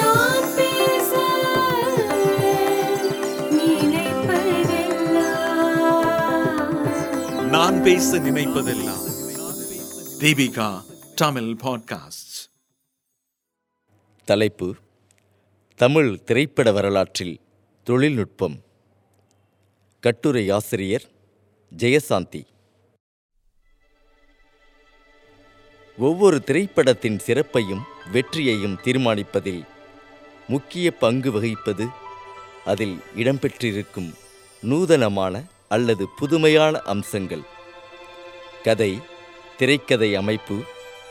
நான் பேச நினைப்பதெல்லாம். நான் பேச நினைப்பதெல்லாம். தீபிகா தமிழ் பாட்காஸ்ட் தலைப்பு தமிழ் திரைப்பட வரலாற்றில் தொழில்நுட்பம். கட்டுரை ஆசிரியர் ஜெயசாந்தி. ஒவ்வொரு திரைப்படத்தின் சிறப்பையும் வெற்றியையும் தீர்மானிப்பதில் முக்கிய பங்கு வகிப்பது அதில் இடம்பெற்றிருக்கும் நூதனமான அல்லது புதுமையான அம்சங்கள். கதை திரைக்கதை அமைப்பு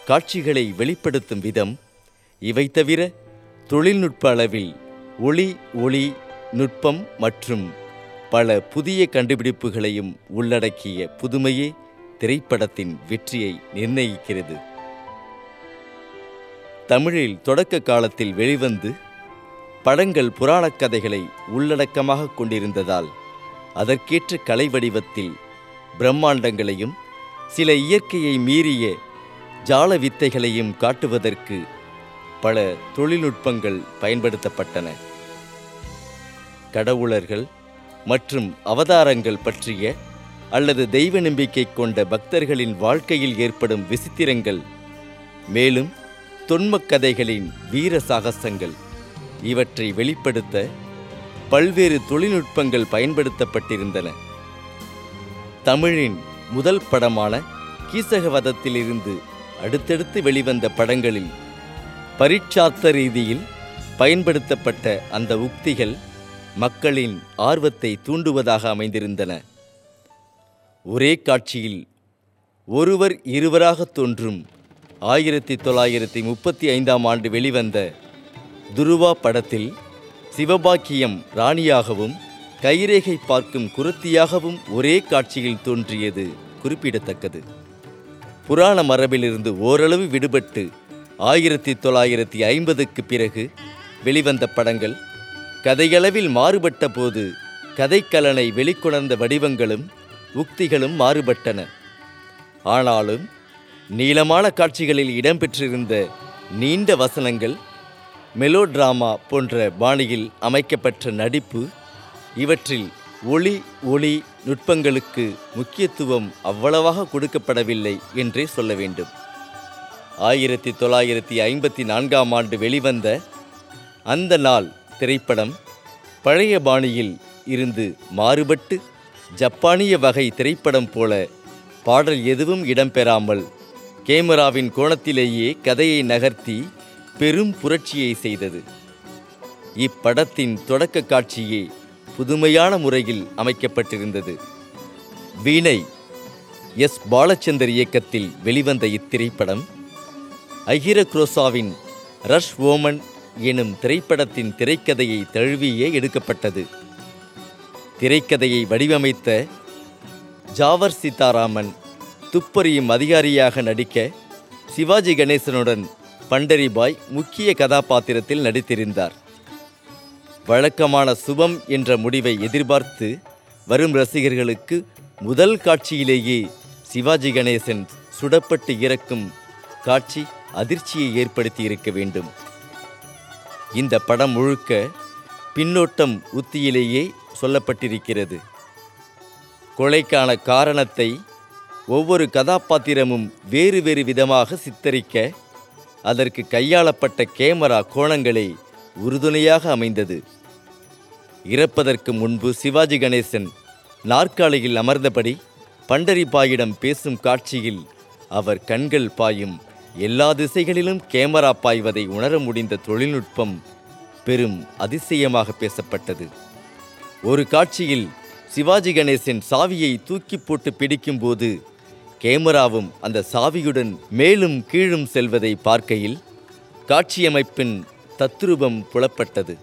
காட்சிகளை வெளிப்படுத்தும் விதம் இவை தவிர தொழில்நுட்ப அளவில் ஒளி ஒளி நுட்பம் மற்றும் பல புதிய கண்டுபிடிப்புகளையும் உள்ளடக்கிய புதுமையே திரைப்படத்தின் வெற்றியை நிர்ணயிக்கிறது. தமிழில் தொடக்க காலத்தில் வெளிவந்து படங்கள் புராணக் கதைகளை உள்ளடக்கமாக கொண்டிருந்ததால் அதற்கேற்ற கலை வடிவத்தில் பிரம்மாண்டங்களையும் சில இயற்கையை மீறிய ஜால வித்தைகளையும் காட்டுவதற்கு பல தொழில்நுட்பங்கள் பயன்படுத்தப்பட்டன. கடவுளர்கள் மற்றும் அவதாரங்கள் பற்றிய அல்லது தெய்வ நம்பிக்கை கொண்ட பக்தர்களின் வாழ்க்கையில் ஏற்படும் விசித்திரங்கள் மேலும் தொன்மக் கதைகளின் வீர சாகசங்கள். இவற்றை வெளிப்படுத்த பல்வேறு தொழில்நுட்பங்கள் பயன்படுத்தப்பட்டிருந்தன. தமிழின் முதல் படமான கீசகவதத்திலிருந்து அடுத்தடுத்து வெளிவந்த படங்களில் பரீட்சார்த்த ரீதியில் பயன்படுத்தப்பட்ட அந்த உக்திகள் மக்களின் ஆர்வத்தை தூண்டுவதாக அமைந்திருந்தன. ஒரே காட்சியில் ஒருவர் இருவராக தோன்றும் ஆயிரத்தி தொள்ளாயிரத்தி முப்பத்தி ஐந்தாம் ஆண்டு வெளிவந்த துருவா படத்தில் சிவபாக்கியம் ராணியாகவும் கைரேகை பார்க்கும் குருத்தியாகவும் ஒரே காட்சியில் தோன்றியது குறிப்பிடத்தக்கது. புராண மரபிலிருந்து ஓரளவு விடுபட்டு ஆயிரத்தி தொள்ளாயிரத்தி ஐம்பதுக்கு பிறகு வெளிவந்த படங்கள் கதையளவில் மாறுபட்ட போது கதைக்கலனை வெளிக்கொணர்ந்த வடிவங்களும் உக்திகளும் மாறுபட்டன. ஆனாலும் நீளமான காட்சிகளில் இடம்பெற்றிருந்த நீண்ட வசனங்கள் மெலோட்ராமா போன்ற பாணியில் அமைக்கப்பட்ட நடிப்பு இவற்றில் ஒளி ஒளி நுட்பங்களுக்கு முக்கியத்துவம் அவ்வளவாக கொடுக்கப்படவில்லை என்றே சொல்ல வேண்டும். ஆயிரத்தி தொள்ளாயிரத்தி ஐம்பத்தி நான்காம் ஆண்டு வெளிவந்த அந்த நாள் திரைப்படம் பழைய பாணியில் இருந்து மாறுபட்டு ஜப்பானிய வகை திரைப்படம் போல பாடல் எதுவும் இடம்பெறாமல் கேமராவின் கோணத்திலேயே கதையை நகர்த்தி பெரும் புரட்சியை செய்தது. இப்படத்தின் தொடக்க காட்சியே புதுமையான முறையில் அமைக்கப்பட்டிருந்தது. வீணை எஸ். பாலச்சந்தர் இயக்கத்தில் வெளிவந்த இத்திரைப்படம் அகிர குரோசாவின் ரஷ் ஓமன் எனும் திரைப்படத்தின் திரைக்கதையை தழுவியே எடுக்கப்பட்டது. திரைக்கதையை வடிவமைத்த ஜாவர் சீதாராமன் துப்பறியும் அதிகாரியாக நடிக்க சிவாஜி கணேசனுடன் பண்டரிபாய் முக்கிய கதாபாத்திரத்தில் நடித்திருந்தார். வழக்கமான சுபம் என்ற முடிவை எதிர்பார்த்து வரும் ரசிகர்களுக்கு முதல் காட்சியிலேயே சிவாஜி கணேசன் சுடப்பட்டு இறக்கும் காட்சி அதிர்ச்சியை ஏற்படுத்தி இருக்க வேண்டும். இந்த படம் முழுக்க பின்னோட்டம் உத்தியிலேயே சொல்லப்பட்டிருக்கிறது. கொலைக்கான காரணத்தை ஒவ்வொரு கதாபாத்திரமும் வேறு வேறு விதமாக சித்தரிக்க அதற்கு கையாளப்பட்ட கேமரா கோணங்களே உறுதுணையாக அமைந்தது. இறப்பதற்கு முன்பு சிவாஜி கணேசன் நாற்காலியில் அமர்ந்தபடி பண்டரிபாயிடம் பேசும் காட்சியில் அவர் கண்கள் பாயும் எல்லா திசைகளிலும் கேமரா பாய்வதை உணர முடிந்த தொழில்நுட்பம் பெரும் அதிசயமாக பேசப்பட்டது. ஒரு காட்சியில் சிவாஜி கணேசன் சாவியை தூக்கி போட்டு பிடிக்கும்போது கேமராவும் அந்த சாவியுடன் மேலும் கீழும் செல்வதை பார்க்கையில் காட்சியமைப்பின் தத்ரூபம் புலப்பட்டது.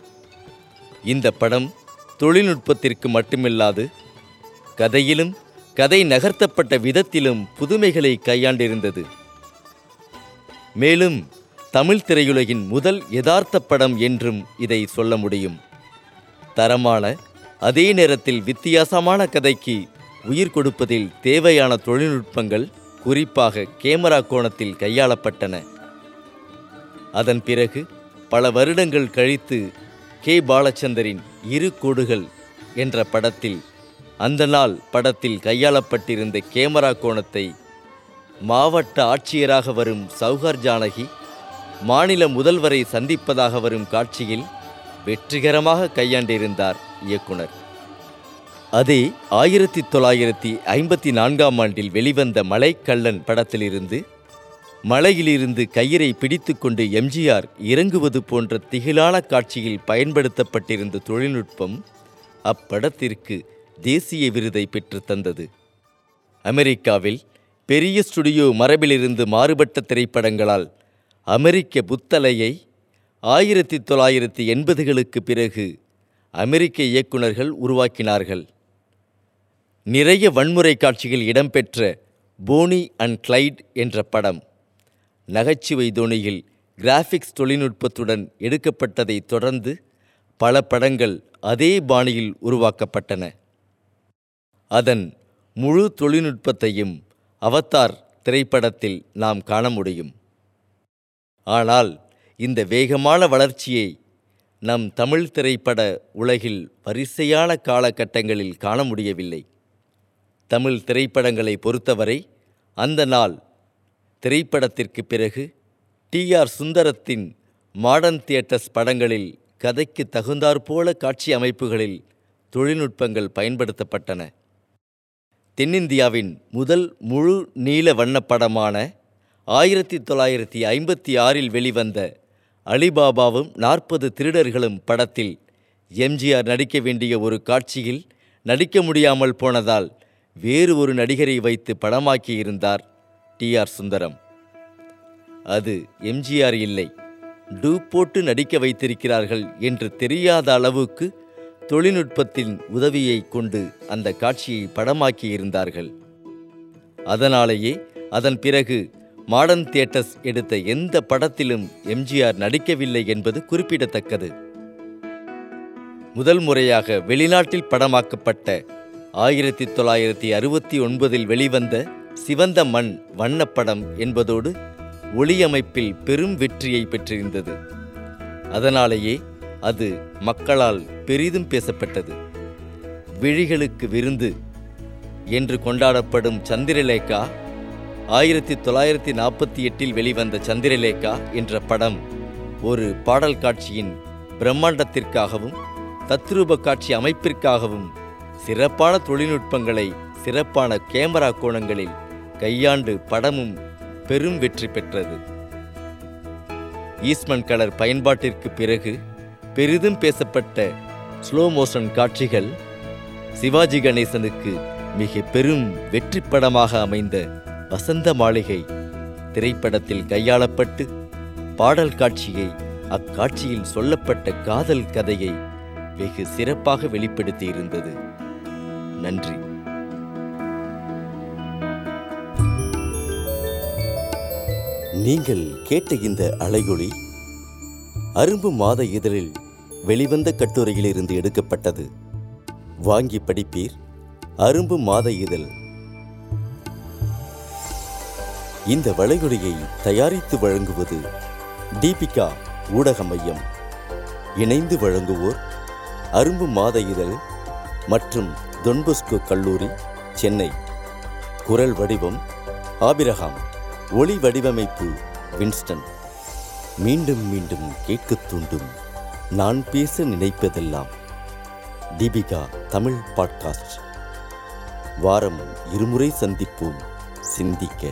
இந்த படம் தொழில்நுட்பத்திற்கு மட்டுமில்லாது கதையிலும் கதை நகர்த்தப்பட்ட விதத்திலும் புதுமைகளை கையாண்டிருந்தது. மேலும் தமிழ் திரையுலகின் முதல் யதார்த்த படம் என்றும் இதை சொல்ல முடியும். தரமான அதே நேரத்தில் வித்தியாசமான கதைக்கு உயிர் கொடுப்பதில் தேவையான தொழில்நுட்பங்கள் குறிப்பாக கேமரா கோணத்தில் கையாளப்பட்டன. அதன் பிறகு பல வருடங்கள் கழித்து கே. பாலச்சந்தரின் இரு கோடுகள் என்ற படத்தில் அந்த நாள் படத்தில் கையாளப்பட்டிருந்த கேமரா கோணத்தை மாவட்ட ஆட்சியராக வரும் சௌகார் ஜானகி மாநில முதல்வரை சந்திப்பதாக வரும் காட்சியில் வெற்றிகரமாக கையாண்டிருந்தார் இயக்குனர். அதே ஆயிரத்தி தொள்ளாயிரத்தி ஐம்பத்தி நான்காம் ஆண்டில் வெளிவந்த மலைக்கள்ளன் படத்திலிருந்து மலையிலிருந்து கயிறை பிடித்துக்கொண்டு எம்ஜிஆர் இறங்குவது போன்ற திகிலான காட்சியில் பயன்படுத்தப்பட்டிருந்த தொழில்நுட்பம் அப்படத்திற்கு தேசிய விருதை பெற்று தந்தது. அமெரிக்காவில் பெரிய ஸ்டுடியோ மரபிலிருந்து மாறுபட்ட திரைப்படங்களால் அமெரிக்க புத்தலையை ஆயிரத்தி தொள்ளாயிரத்தி எண்பதுகளுக்கு பிறகு அமெரிக்க இயக்குனர்கள் உருவாக்கினார்கள். நிறைய வன்முறை காட்சிகள் இடம்பெற்ற போனி அண்ட் கிளைட் என்ற படம். நகைச்சுவை தோணியில் கிராஃபிக்ஸ் தொழில்நுட்பத்துடன் எடுக்கப்பட்டதைத் தொடர்ந்து பல படங்கள் அதே பாணியில் உருவாக்கப்பட்டன. அதன் முழு தொழில்நுட்பத்தையும் அவத்தார் திரைப்படத்தில் நாம் காண முடியும். ஆனால் இந்த வேகமான வளர்ச்சியை நம் தமிழ் திரைப்பட உலகில் வரிசையான காலகட்டங்களில் காண முடியவில்லை. தமிழ் திரைப்படங்களை பொறுத்தவரை அந்த நாள் திரைப்படத்திற்கு பிறகு டி. ஆர். சுந்தரத்தின் மாடர்ன் தியேட்டர்ஸ் படங்களில் கதைக்கு தகுந்தாற்போல காட்சி அமைப்புகளில் தொழில்நுட்பங்கள் பயன்படுத்தப்பட்டன. தென்னிந்தியாவின் முதல் முழு நீல வண்ணப்படமான ஆயிரத்தி தொள்ளாயிரத்தி ஐம்பத்தி ஆறில் வெளிவந்த அலிபாபாவும் நாற்பது திருடர்களும் படத்தில் எம்ஜிஆர் நடிக்க வேண்டிய ஒரு காட்சியில் நடிக்க முடியாமல் போனதால் வேறு ஒரு நடிகரை வைத்து படமாக்கியிருந்தார் டி ஆர் சுந்தரம். அது எம்ஜிஆர் இல்லை. டூ போட்டு நடிக்க வைத்திருக்கிறார்கள் என்று தெரியாத அளவுக்கு தொழில்நுட்பத்தின் உதவியை கொண்டு அந்த காட்சியை படமாக்கியிருந்தார்கள். அதனாலேயே அதன் பிறகு மாடர்ன் தியேட்டர்ஸ் எடுத்த எந்த படத்திலும் எம்ஜிஆர் நடிக்கவில்லை என்பது குறிப்பிடத்தக்கது. முதல் முறையாக வெளிநாட்டில் படமாக்கப்பட்ட ஆயிரத்தி தொள்ளாயிரத்தி அறுபத்தி ஒன்பதில் வெளிவந்த சிவந்த மண் வண்ணப்படம் என்பதோடு ஒளியமைப்பில் பெரும் வெற்றியை பெற்றிருந்தது. அதனாலேயே அது மக்களால் பெரிதும் பேசப்பட்டது. விழிகளுக்கு விருந்து என்று கொண்டாடப்படும் சந்திரலேகா ஆயிரத்தி தொள்ளாயிரத்தி நாற்பத்தி எட்டில் வெளிவந்த சந்திரலேகா என்ற படம் ஒரு பாடல் காட்சியின் பிரம்மாண்டத்திற்காகவும் தத்ரூப காட்சி அமைப்பிற்காகவும் சிறப்பான தொழில்நுட்பங்களை சிறப்பான கேமரா கோணங்களில் கையாண்டு படமும் பெரும் வெற்றி பெற்றது. ஈஸ்மன் கலர் பயன்பாட்டிற்கு பிறகு பெரிதும் பேசப்பட்ட ஸ்லோ மோஷன் காட்சிகள் சிவாஜி கணேசனுக்கு மிக பெரும் வெற்றி படமாக அமைந்த வசந்த மாளிகை திரைப்படத்தில் கையாளப்பட்டு பாடல் காட்சியை அக்காட்சியில் சொல்லப்பட்ட காதல் கதையை வெகு சிறப்பாக வெளிப்படுத்தியிருந்தது. நன்றி. நீங்கள் கேட்ட இந்த அலையொளி அரும்பு மாத இதழில் வெளிவந்த கட்டுரையிலிருந்து எடுக்கப்பட்டது. வாங்கி படிப்பீர் அரும்பு மாத இதழ். இந்த வளைகுடையை தயாரித்து வழங்குவது தீபிகா ஊடக மையம். இணைந்து வழங்குவோர் அரும்பு மாத இதழ் மற்றும் தொன்பொஸ்கோ கல்லூரி சென்னை. குரல் வடிவம் ஆபிரகாம். ஒளி வடிவமைப்பு வின்ஸ்டன். மீண்டும் மீண்டும் கேட்கத் தூண்டும். நான் பேச நினைப்பதெல்லாம் தீபிகா தமிழ் பாட்காஸ்ட். வாரம் இருமுறை சந்திப்போம். சிந்திக்க.